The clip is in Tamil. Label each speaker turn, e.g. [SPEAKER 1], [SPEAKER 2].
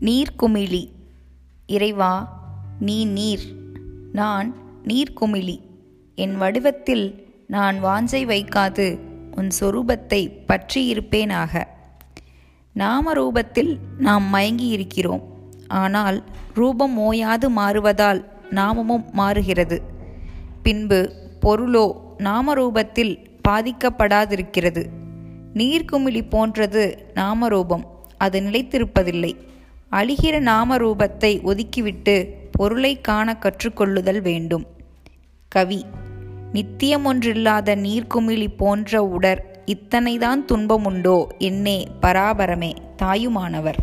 [SPEAKER 1] நீர்க்குமிழி. இறைவா நீ நீர். நான் நீர்க்குமிழி. என் வடிவத்தில் நான் வாஞ்சை வைக்காது உன் சொரூபத்தை பற்றியிருப்பேனாக. நாம ரூபத்தில் நாம் மயங்கி இருக்கிறோம் ஆனால் ரூபம் ஓயாது மாறுவதால் நாமமும் மாறுகிறது. பின்பு பொருளோ நாமரூபத்தில் பாதிக்கப்படாதிருக்கிறது. நீர்க்குமிழி போன்றது நாமரூபம் அது நிலைத்திருப்பதில்லை. அழிகிற நாமரூபத்தை ஒதுக்கிவிட்டு பொருளை காண கற்றுக்கொள்ளுதல் வேண்டும். கவி நித்தியம் ஒன்றில்லாத நீர்க்குமிழி போன்ற உடர் இத்தனைதான் துன்பமுண்டோ என்னே பராபரமே தாயுமானவர்.